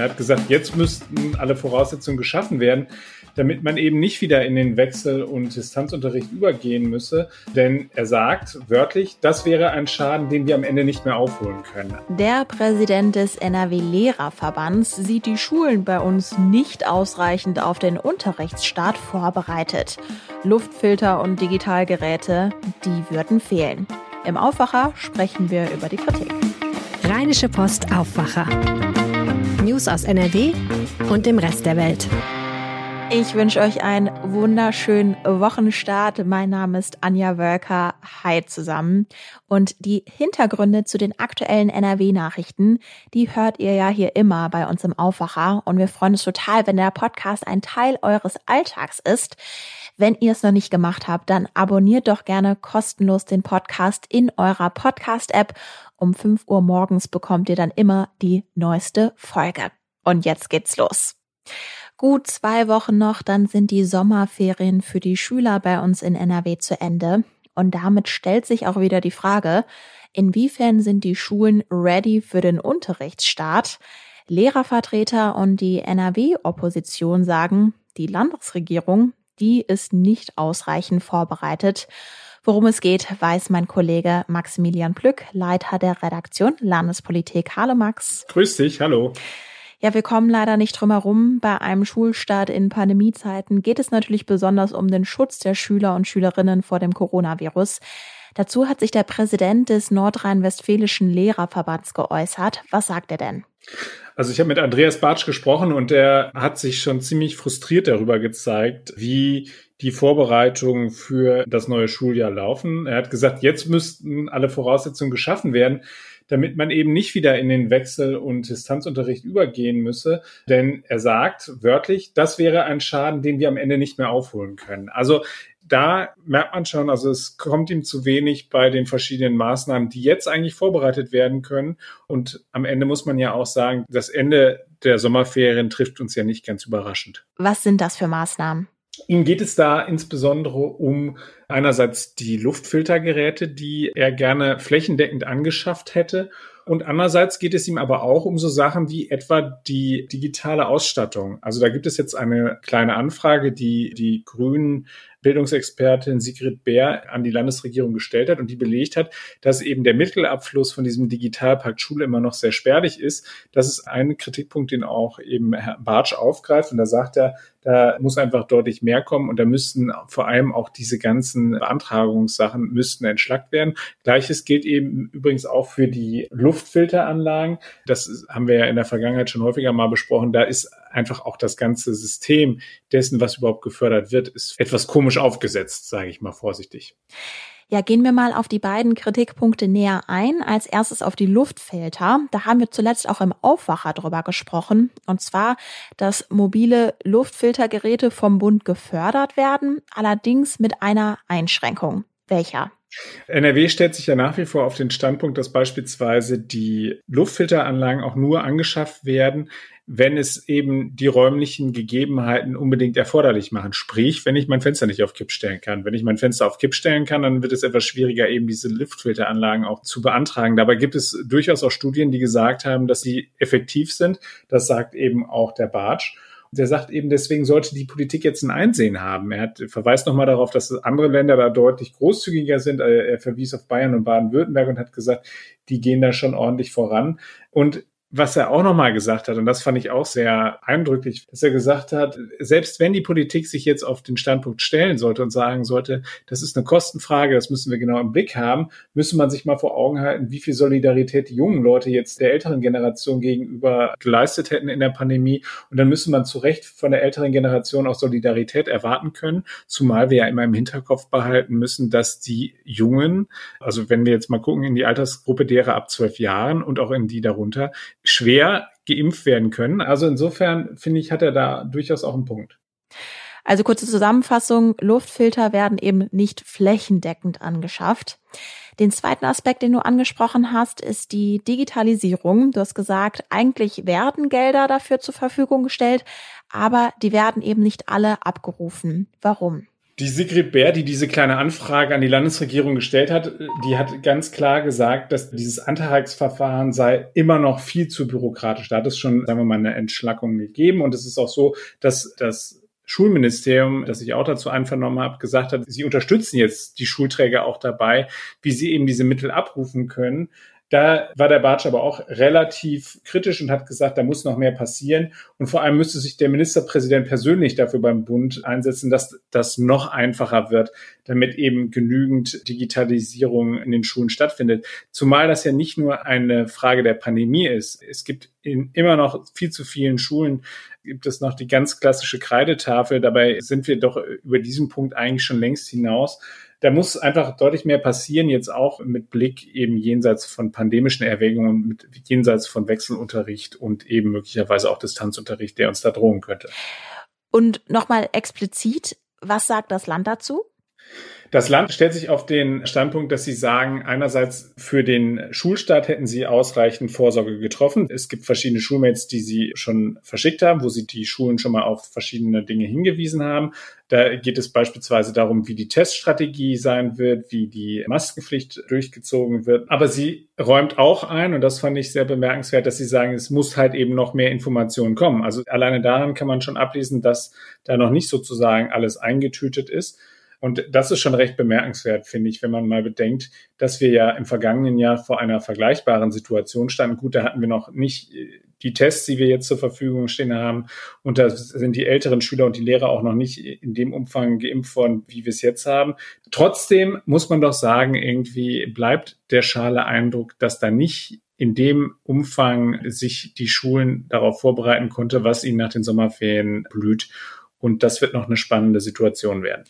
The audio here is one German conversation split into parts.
Er hat gesagt, jetzt müssten alle Voraussetzungen geschaffen werden, damit man eben nicht wieder in den Wechsel- und Distanzunterricht übergehen müsse. Denn er sagt wörtlich, das wäre ein Schaden, den wir am Ende nicht mehr aufholen können. Der Präsident des NRW-Lehrerverbands sieht die Schulen bei uns nicht ausreichend auf den Unterrichtsstart vorbereitet. Luftfilter und Digitalgeräte, die würden fehlen. Im Aufwacher sprechen wir über die Kritik. Rheinische Post Aufwacher. News aus NRW und dem Rest der Welt. Ich wünsche euch einen wunderschönen Wochenstart. Mein Name ist Anja Wölker. Hi zusammen. Und die Hintergründe zu den aktuellen NRW-Nachrichten, die hört ihr ja hier immer bei uns im Aufwacher. Und wir freuen uns total, wenn der Podcast ein Teil eures Alltags ist. Wenn ihr es noch nicht gemacht habt, dann abonniert doch gerne kostenlos den Podcast in eurer Podcast-App. Um 5 Uhr morgens bekommt ihr dann immer die neueste Folge. Und jetzt geht's los gut zwei Wochen noch, dann sind die Sommerferien für die Schüler bei uns in NRW zu Ende. Und damit stellt sich auch wieder die Frage, inwiefern sind die Schulen ready für den Unterrichtsstart? Lehrervertreter und die NRW-Opposition sagen, die Landesregierung, die ist nicht ausreichend vorbereitet. Worum es geht, weiß mein Kollege Maximilian Plück, Leiter der Redaktion Landespolitik. Hallo Max. Grüß dich, hallo. Ja, wir kommen leider nicht drum herum. Bei einem Schulstart in Pandemiezeiten geht es natürlich besonders um den Schutz der Schüler und Schülerinnen vor dem Coronavirus. Dazu hat sich der Präsident des Nordrhein-Westfälischen Lehrerverbands geäußert. Was sagt er denn? Also ich habe mit Andreas Bartsch gesprochen und der hat sich schon ziemlich frustriert darüber gezeigt, wie die Vorbereitungen für das neue Schuljahr laufen. Er hat gesagt, jetzt müssten alle Voraussetzungen geschaffen werden, damit man eben nicht wieder in den Wechsel- und Distanzunterricht übergehen müsse. Denn er sagt wörtlich, das wäre ein Schaden, den wir am Ende nicht mehr aufholen können. Also da merkt man schon, also es kommt ihm zu wenig bei den verschiedenen Maßnahmen, die jetzt eigentlich vorbereitet werden können. Und am Ende muss man ja auch sagen, das Ende der Sommerferien trifft uns ja nicht ganz überraschend. Was sind das für Maßnahmen? Ihm geht es da insbesondere um einerseits die Luftfiltergeräte, die er gerne flächendeckend angeschafft hätte. Und andererseits geht es ihm aber auch um so Sachen wie etwa die digitale Ausstattung. Also da gibt es jetzt eine kleine Anfrage, die die Grünen Bildungsexpertin Sigrid Bär an die Landesregierung gestellt hat und die belegt hat, dass eben der Mittelabfluss von diesem Digitalpakt Schule immer noch sehr spärlich ist. Das ist ein Kritikpunkt, den auch eben Herr Bartsch aufgreift. Und da sagt er, da muss einfach deutlich mehr kommen und da müssten vor allem auch diese ganzen Beantragungssachen müssten entschlackt werden. Gleiches gilt eben übrigens auch für die Luftfilteranlagen. Das haben wir ja in der Vergangenheit schon häufiger mal besprochen. Da ist einfach auch das ganze System dessen, was überhaupt gefördert wird, ist etwas komisch aufgesetzt, sage ich mal vorsichtig. Ja, gehen wir mal auf die beiden Kritikpunkte näher ein. Als erstes auf die Luftfilter. Da haben wir zuletzt auch im Aufwacher drüber gesprochen. Und zwar, dass mobile Luftfiltergeräte vom Bund gefördert werden, allerdings mit einer Einschränkung. Welcher? NRW stellt sich ja nach wie vor auf den Standpunkt, dass beispielsweise die Luftfilteranlagen auch nur angeschafft werden, wenn es eben die räumlichen Gegebenheiten unbedingt erforderlich machen. Sprich, wenn ich mein Fenster nicht auf Kipp stellen kann. Wenn ich mein Fenster auf Kipp stellen kann, dann wird es etwas schwieriger, eben diese Luftfilteranlagen auch zu beantragen. Dabei gibt es durchaus auch Studien, die gesagt haben, dass sie effektiv sind. Das sagt eben auch der Bartsch. Der sagt eben, deswegen sollte die Politik jetzt ein Einsehen haben. Er hat, verweist nochmal darauf, dass andere Länder da deutlich großzügiger sind. Er verwies auf Bayern und Baden-Württemberg und hat gesagt, die gehen da schon ordentlich voran. Und was er auch nochmal gesagt hat, und das fand ich auch sehr eindrücklich, dass er gesagt hat, selbst wenn die Politik sich jetzt auf den Standpunkt stellen sollte und sagen sollte, das ist eine Kostenfrage, das müssen wir genau im Blick haben, müsste man sich mal vor Augen halten, wie viel Solidarität die jungen Leute jetzt der älteren Generation gegenüber geleistet hätten in der Pandemie. Und dann müsste man zu Recht von der älteren Generation auch Solidarität erwarten können, zumal wir ja immer im Hinterkopf behalten müssen, dass die Jungen, also wenn wir jetzt mal gucken in die Altersgruppe derer ab zwölf Jahren und auch in die darunter, schwer geimpft werden können. Also insofern finde ich, hat er da durchaus auch einen Punkt. Also kurze Zusammenfassung, Luftfilter werden eben nicht flächendeckend angeschafft. Den zweiten Aspekt, den du angesprochen hast, ist die Digitalisierung. Du hast gesagt, eigentlich werden Gelder dafür zur Verfügung gestellt, aber die werden eben nicht alle abgerufen. Warum? Die Sigrid Bär, die diese kleine Anfrage an die Landesregierung gestellt hat, die hat ganz klar gesagt, dass dieses Antragsverfahren sei immer noch viel zu bürokratisch. Da hat es schon, sagen wir mal, eine Entschlackung gegeben. Und es ist auch so, dass das Schulministerium, das ich auch dazu einvernommen habe, gesagt hat, sie unterstützen jetzt die Schulträger auch dabei, wie sie eben diese Mittel abrufen können. Da war der Bartsch aber auch relativ kritisch und hat gesagt, da muss noch mehr passieren. Und vor allem müsste sich der Ministerpräsident persönlich dafür beim Bund einsetzen, dass das noch einfacher wird, damit eben genügend Digitalisierung in den Schulen stattfindet. Zumal das ja nicht nur eine Frage der Pandemie ist. Es gibt in immer noch viel zu vielen Schulen gibt es noch die ganz klassische Kreidetafel. Dabei sind wir doch über diesen Punkt eigentlich schon längst hinaus da muss einfach deutlich mehr passieren, jetzt auch mit Blick eben jenseits von pandemischen Erwägungen, mit jenseits von Wechselunterricht und eben möglicherweise auch Distanzunterricht, der uns da drohen könnte. Und nochmal explizit, was sagt das Land dazu? Das Land stellt sich auf den Standpunkt, dass sie sagen, einerseits für den Schulstart hätten sie ausreichend Vorsorge getroffen. Es gibt verschiedene Schulmates, die sie schon verschickt haben, wo sie die Schulen schon mal auf verschiedene Dinge hingewiesen haben. Da geht es beispielsweise darum, wie die Teststrategie sein wird, wie die Maskenpflicht durchgezogen wird. Aber sie räumt auch ein, und das fand ich sehr bemerkenswert, dass sie sagen, es muss halt eben noch mehr Informationen kommen. Also alleine daran kann man schon ablesen, dass da noch nicht sozusagen alles eingetütet ist. Und das ist schon recht bemerkenswert, finde ich, wenn man mal bedenkt, dass wir ja im vergangenen Jahr vor einer vergleichbaren Situation standen. Gut, da hatten wir noch nicht äh, die Tests, die wir jetzt zur Verfügung stehen haben. Und da sind die älteren Schüler und die Lehrer auch noch nicht in dem Umfang geimpft worden, wie wir es jetzt haben. Trotzdem muss man doch sagen, irgendwie bleibt der schale Eindruck, dass da nicht in dem Umfang sich die Schulen darauf vorbereiten konnte, was ihnen nach den Sommerferien blüht. Und das wird noch eine spannende Situation werden.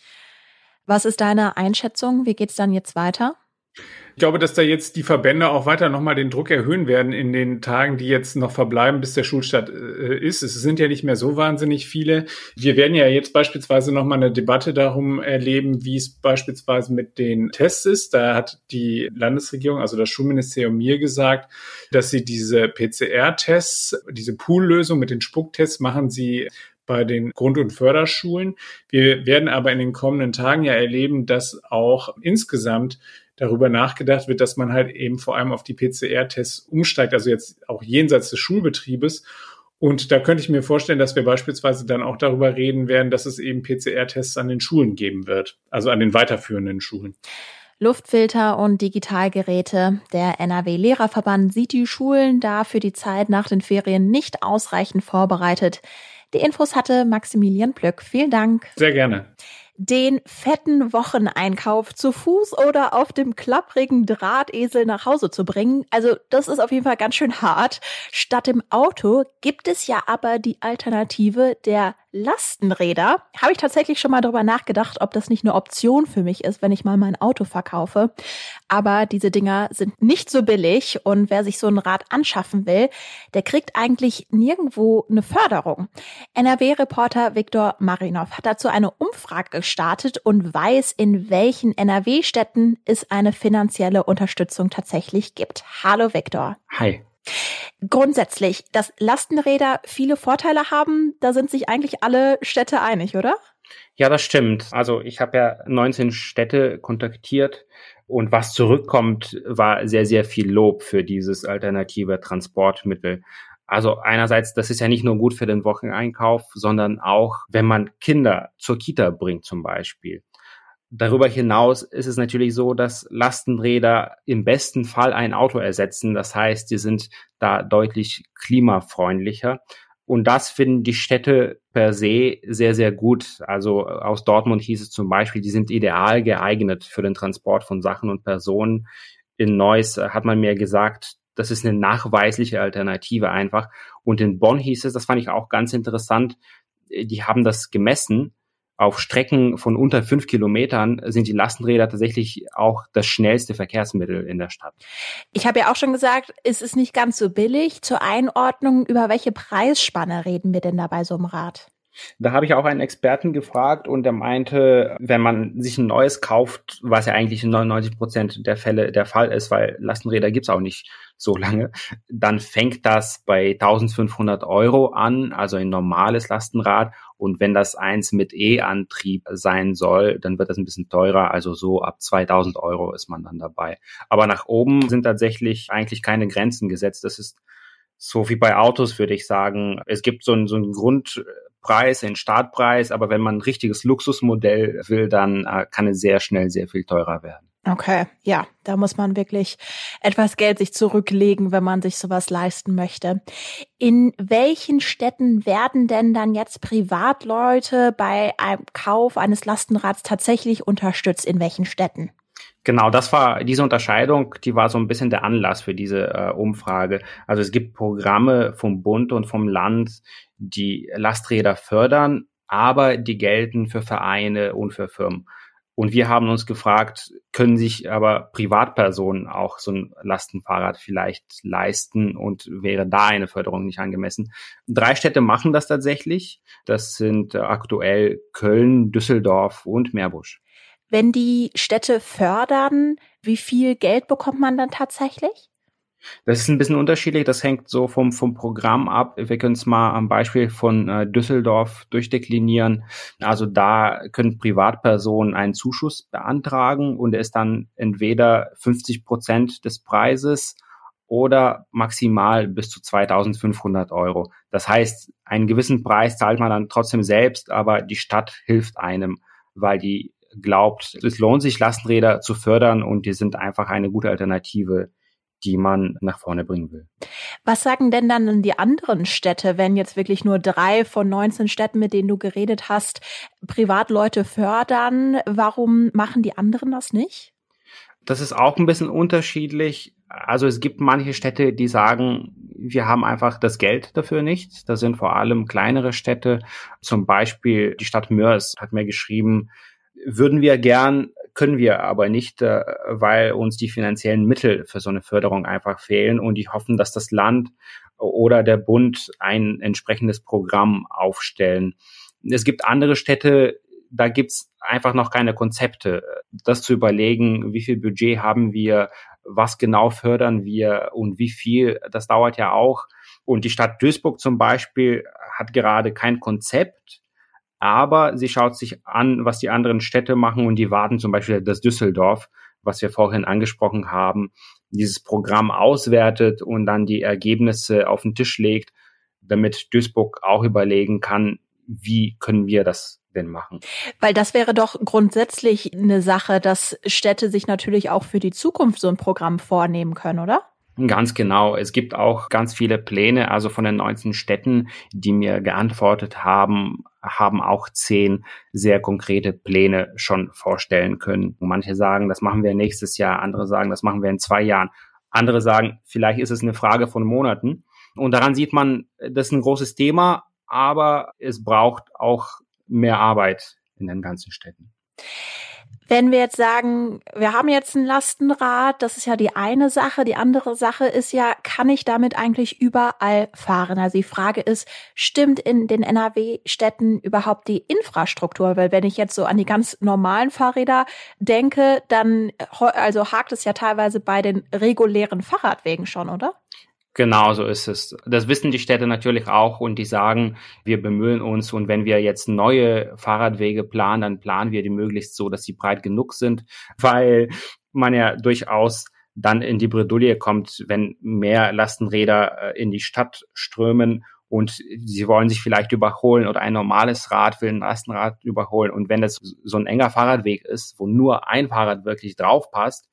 Was ist deine Einschätzung? Wie geht es dann jetzt weiter? Ich glaube, dass da jetzt die Verbände auch weiter nochmal den Druck erhöhen werden in den Tagen, die jetzt noch verbleiben, bis der Schulstart äh, ist. Es sind ja nicht mehr so wahnsinnig viele. Wir werden ja jetzt beispielsweise nochmal eine Debatte darum erleben, wie es beispielsweise mit den Tests ist. Da hat die Landesregierung, also das Schulministerium mir gesagt, dass sie diese PCR-Tests, diese Poollösung mit den Spucktests machen sie bei den Grund- und Förderschulen. Wir werden aber in den kommenden Tagen ja erleben, dass auch insgesamt darüber nachgedacht wird, dass man halt eben vor allem auf die PCR-Tests umsteigt, also jetzt auch jenseits des Schulbetriebes. Und da könnte ich mir vorstellen, dass wir beispielsweise dann auch darüber reden werden, dass es eben PCR-Tests an den Schulen geben wird, also an den weiterführenden Schulen. Luftfilter und Digitalgeräte. Der NRW-Lehrerverband sieht die Schulen da für die Zeit nach den Ferien nicht ausreichend vorbereitet. Die Infos hatte Maximilian Plöck. Vielen Dank. Sehr gerne den fetten Wocheneinkauf zu Fuß oder auf dem klapprigen Drahtesel nach Hause zu bringen. Also das ist auf jeden Fall ganz schön hart. Statt dem Auto gibt es ja aber die Alternative der Lastenräder. Habe ich tatsächlich schon mal darüber nachgedacht, ob das nicht eine Option für mich ist, wenn ich mal mein Auto verkaufe. Aber diese Dinger sind nicht so billig und wer sich so ein Rad anschaffen will, der kriegt eigentlich nirgendwo eine Förderung. NRW-Reporter Viktor Marinov hat dazu eine Umfrage gestartet und weiß, in welchen NRW-Städten es eine finanzielle Unterstützung tatsächlich gibt. Hallo Viktor. Hi. Grundsätzlich, dass Lastenräder viele Vorteile haben, da sind sich eigentlich alle Städte einig, oder? Ja, das stimmt. Also ich habe ja 19 Städte kontaktiert und was zurückkommt, war sehr, sehr viel Lob für dieses alternative Transportmittel. Also einerseits, das ist ja nicht nur gut für den Wocheneinkauf, sondern auch, wenn man Kinder zur Kita bringt zum Beispiel. Darüber hinaus ist es natürlich so, dass Lastenräder im besten Fall ein Auto ersetzen. Das heißt, die sind da deutlich klimafreundlicher. Und das finden die Städte per se sehr, sehr gut. Also aus Dortmund hieß es zum Beispiel, die sind ideal geeignet für den Transport von Sachen und Personen. In Neuss hat man mir gesagt, das ist eine nachweisliche Alternative einfach. Und in Bonn hieß es, das fand ich auch ganz interessant, die haben das gemessen auf Strecken von unter fünf Kilometern sind die Lastenräder tatsächlich auch das schnellste Verkehrsmittel in der Stadt. Ich habe ja auch schon gesagt, es ist nicht ganz so billig. Zur Einordnung, über welche Preisspanne reden wir denn da bei so einem Rad? Da habe ich auch einen Experten gefragt und der meinte, wenn man sich ein neues kauft, was ja eigentlich in 99 Prozent der Fälle der Fall ist, weil Lastenräder gibt's auch nicht so lange, dann fängt das bei 1500 Euro an, also ein normales Lastenrad. Und wenn das eins mit E-Antrieb sein soll, dann wird das ein bisschen teurer. Also so ab 2000 Euro ist man dann dabei. Aber nach oben sind tatsächlich eigentlich keine Grenzen gesetzt. Das ist so wie bei Autos, würde ich sagen. Es gibt so ein, so ein Grund, Preis, den Startpreis, aber wenn man ein richtiges Luxusmodell will, dann äh, kann es sehr schnell sehr viel teurer werden. Okay, ja, da muss man wirklich etwas Geld sich zurücklegen, wenn man sich sowas leisten möchte. In welchen Städten werden denn dann jetzt Privatleute bei einem Kauf eines Lastenrads tatsächlich unterstützt? In welchen Städten? Genau, das war diese Unterscheidung, die war so ein bisschen der Anlass für diese äh, Umfrage. Also es gibt Programme vom Bund und vom Land, die Lasträder fördern, aber die gelten für Vereine und für Firmen. Und wir haben uns gefragt, können sich aber Privatpersonen auch so ein Lastenfahrrad vielleicht leisten und wäre da eine Förderung nicht angemessen? Drei Städte machen das tatsächlich. Das sind aktuell Köln, Düsseldorf und Meerbusch. Wenn die Städte fördern, wie viel Geld bekommt man dann tatsächlich? Das ist ein bisschen unterschiedlich. Das hängt so vom, vom Programm ab. Wir können es mal am Beispiel von äh, Düsseldorf durchdeklinieren. Also da können Privatpersonen einen Zuschuss beantragen und er ist dann entweder 50 Prozent des Preises oder maximal bis zu 2500 Euro. Das heißt, einen gewissen Preis zahlt man dann trotzdem selbst, aber die Stadt hilft einem, weil die glaubt, es lohnt sich, Lastenräder zu fördern und die sind einfach eine gute Alternative die man nach vorne bringen will. Was sagen denn dann die anderen Städte, wenn jetzt wirklich nur drei von 19 Städten, mit denen du geredet hast, Privatleute fördern? Warum machen die anderen das nicht? Das ist auch ein bisschen unterschiedlich. Also es gibt manche Städte, die sagen, wir haben einfach das Geld dafür nicht. Das sind vor allem kleinere Städte. Zum Beispiel die Stadt Mörs hat mir geschrieben, würden wir gern können wir aber nicht, äh, weil uns die finanziellen Mittel für so eine Förderung einfach fehlen und die hoffen, dass das Land oder der Bund ein entsprechendes Programm aufstellen. Es gibt andere Städte, da gibt's einfach noch keine Konzepte. Das zu überlegen, wie viel Budget haben wir, was genau fördern wir und wie viel, das dauert ja auch. Und die Stadt Duisburg zum Beispiel hat gerade kein Konzept aber sie schaut sich an, was die anderen Städte machen und die warten zum Beispiel das Düsseldorf, was wir vorhin angesprochen haben, dieses Programm auswertet und dann die Ergebnisse auf den Tisch legt, damit Duisburg auch überlegen kann, wie können wir das denn machen? Weil das wäre doch grundsätzlich eine Sache, dass Städte sich natürlich auch für die Zukunft so ein Programm vornehmen können, oder? Ganz genau. Es gibt auch ganz viele Pläne, also von den 19 Städten, die mir geantwortet haben, haben auch zehn sehr konkrete Pläne schon vorstellen können. Manche sagen, das machen wir nächstes Jahr, andere sagen, das machen wir in zwei Jahren. Andere sagen, vielleicht ist es eine Frage von Monaten. Und daran sieht man, das ist ein großes Thema, aber es braucht auch mehr Arbeit in den ganzen Städten. Wenn wir jetzt sagen, wir haben jetzt ein Lastenrad, das ist ja die eine Sache. Die andere Sache ist ja, kann ich damit eigentlich überall fahren? Also die Frage ist, stimmt in den NRW-Städten überhaupt die Infrastruktur? Weil wenn ich jetzt so an die ganz normalen Fahrräder denke, dann also hakt es ja teilweise bei den regulären Fahrradwegen schon, oder? Genau so ist es. Das wissen die Städte natürlich auch und die sagen, wir bemühen uns und wenn wir jetzt neue Fahrradwege planen, dann planen wir die möglichst so, dass sie breit genug sind, weil man ja durchaus dann in die Bredouille kommt, wenn mehr Lastenräder äh, in die Stadt strömen und sie wollen sich vielleicht überholen oder ein normales Rad will ein Lastenrad überholen. Und wenn das so ein enger Fahrradweg ist, wo nur ein Fahrrad wirklich drauf passt,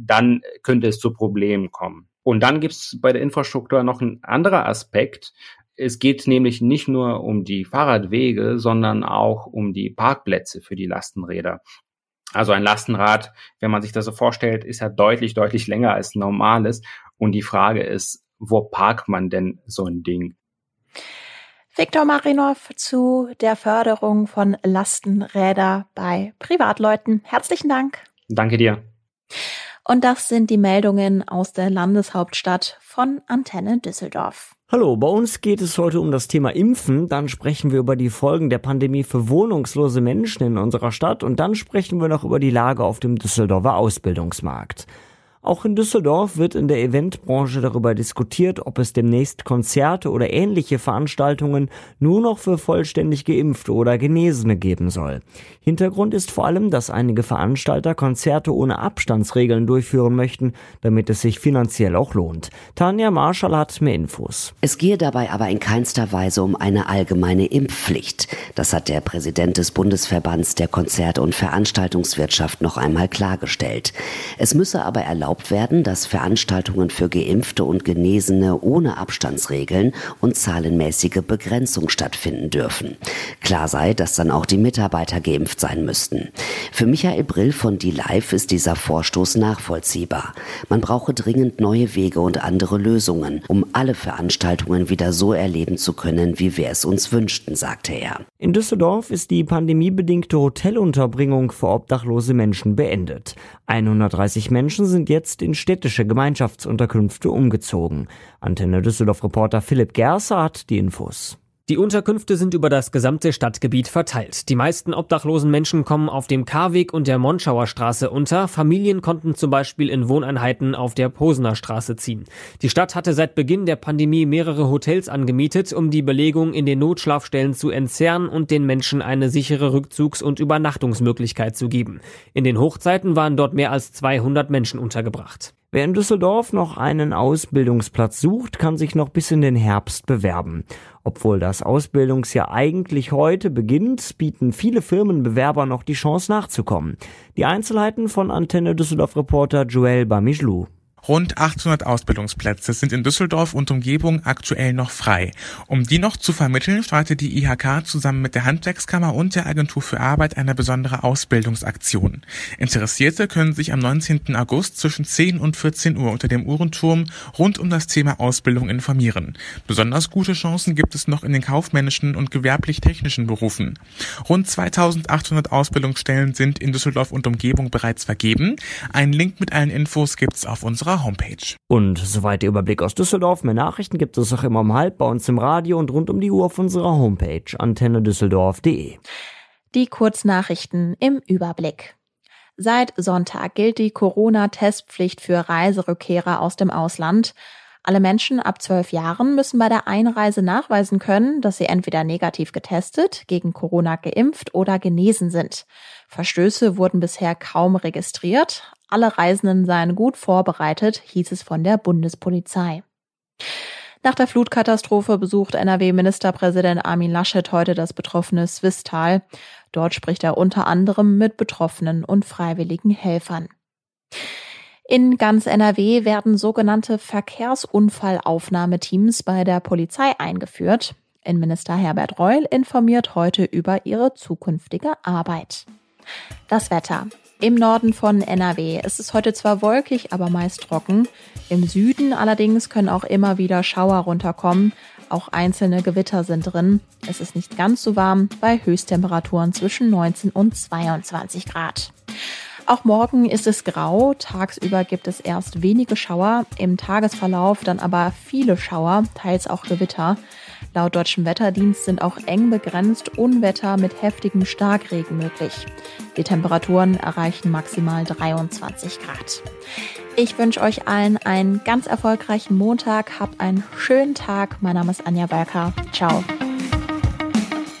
dann könnte es zu Problemen kommen. Und dann gibt es bei der Infrastruktur noch ein anderer Aspekt. Es geht nämlich nicht nur um die Fahrradwege, sondern auch um die Parkplätze für die Lastenräder. Also ein Lastenrad, wenn man sich das so vorstellt, ist ja deutlich, deutlich länger als normales. Und die Frage ist, wo parkt man denn so ein Ding? Viktor Marinov zu der Förderung von Lastenräder bei Privatleuten. Herzlichen Dank. Danke dir. Und das sind die Meldungen aus der Landeshauptstadt von Antenne Düsseldorf. Hallo, bei uns geht es heute um das Thema Impfen. Dann sprechen wir über die Folgen der Pandemie für wohnungslose Menschen in unserer Stadt und dann sprechen wir noch über die Lage auf dem Düsseldorfer Ausbildungsmarkt. Auch in Düsseldorf wird in der Eventbranche darüber diskutiert, ob es demnächst Konzerte oder ähnliche Veranstaltungen nur noch für vollständig geimpfte oder Genesene geben soll. Hintergrund ist vor allem, dass einige Veranstalter Konzerte ohne Abstandsregeln durchführen möchten, damit es sich finanziell auch lohnt. Tanja Marschall hat mehr Infos. Es gehe dabei aber in keinster Weise um eine allgemeine Impfpflicht. Das hat der Präsident des Bundesverbands der Konzert- und Veranstaltungswirtschaft noch einmal klargestellt. Es müsse aber erlaubt erlaubt werden, dass Veranstaltungen für Geimpfte und Genesene ohne Abstandsregeln und zahlenmäßige Begrenzung stattfinden dürfen. Klar sei, dass dann auch die Mitarbeiter geimpft sein müssten. Für Michael Brill von Die Live ist dieser Vorstoß nachvollziehbar. Man brauche dringend neue Wege und andere Lösungen, um alle Veranstaltungen wieder so erleben zu können, wie wir es uns wünschten, sagte er. In Düsseldorf ist die pandemiebedingte Hotelunterbringung für obdachlose Menschen beendet. 130 Menschen sind jetzt jetzt in städtische Gemeinschaftsunterkünfte umgezogen. Antenne Düsseldorf-Reporter Philipp Gerser hat die Infos. Die Unterkünfte sind über das gesamte Stadtgebiet verteilt. Die meisten obdachlosen Menschen kommen auf dem Karweg und der Monschauer Straße unter. Familien konnten zum Beispiel in Wohneinheiten auf der Posener Straße ziehen. Die Stadt hatte seit Beginn der Pandemie mehrere Hotels angemietet, um die Belegung in den Notschlafstellen zu entzerren und den Menschen eine sichere Rückzugs- und Übernachtungsmöglichkeit zu geben. In den Hochzeiten waren dort mehr als 200 Menschen untergebracht. Wer in Düsseldorf noch einen Ausbildungsplatz sucht, kann sich noch bis in den Herbst bewerben. Obwohl das Ausbildungsjahr eigentlich heute beginnt, bieten viele Firmenbewerber noch die Chance nachzukommen. Die Einzelheiten von Antenne Düsseldorf Reporter Joel Bamijlou. Rund 800 Ausbildungsplätze sind in Düsseldorf und Umgebung aktuell noch frei. Um die noch zu vermitteln, startet die IHK zusammen mit der Handwerkskammer und der Agentur für Arbeit eine besondere Ausbildungsaktion. Interessierte können sich am 19. August zwischen 10 und 14 Uhr unter dem Uhrenturm rund um das Thema Ausbildung informieren. Besonders gute Chancen gibt es noch in den kaufmännischen und gewerblich-technischen Berufen. Rund 2800 Ausbildungsstellen sind in Düsseldorf und Umgebung bereits vergeben. Einen Link mit allen Infos gibt's auf unserer unserer Homepage. Und soweit der Überblick aus Düsseldorf. Mehr Nachrichten gibt es auch immer um halb bei uns im Radio und rund um die Uhr auf unserer Homepage antennedüsseldorf.de. Die Kurznachrichten im Überblick. Seit Sonntag gilt die Corona-Testpflicht für Reiserückkehrer aus dem Ausland. Alle Menschen ab zwölf Jahren müssen bei der Einreise nachweisen können, dass sie entweder negativ getestet, gegen Corona geimpft oder genesen sind. Verstöße wurden bisher kaum registriert. Alle Reisenden seien gut vorbereitet, hieß es von der Bundespolizei. Nach der Flutkatastrophe besucht NRW-Ministerpräsident Armin Laschet heute das betroffene Swisttal. Dort spricht er unter anderem mit Betroffenen und freiwilligen Helfern. In ganz NRW werden sogenannte Verkehrsunfallaufnahmeteams bei der Polizei eingeführt. Innenminister Herbert Reul informiert heute über ihre zukünftige Arbeit. Das Wetter. Im Norden von NRW ist es heute zwar wolkig, aber meist trocken. Im Süden allerdings können auch immer wieder Schauer runterkommen. Auch einzelne Gewitter sind drin. Es ist nicht ganz so warm bei Höchsttemperaturen zwischen 19 und 22 Grad. Auch morgen ist es grau. Tagsüber gibt es erst wenige Schauer, im Tagesverlauf dann aber viele Schauer, teils auch Gewitter. Laut deutschem Wetterdienst sind auch eng begrenzt Unwetter mit heftigem Starkregen möglich. Die Temperaturen erreichen maximal 23 Grad. Ich wünsche euch allen einen ganz erfolgreichen Montag. Habt einen schönen Tag. Mein Name ist Anja Berker. Ciao.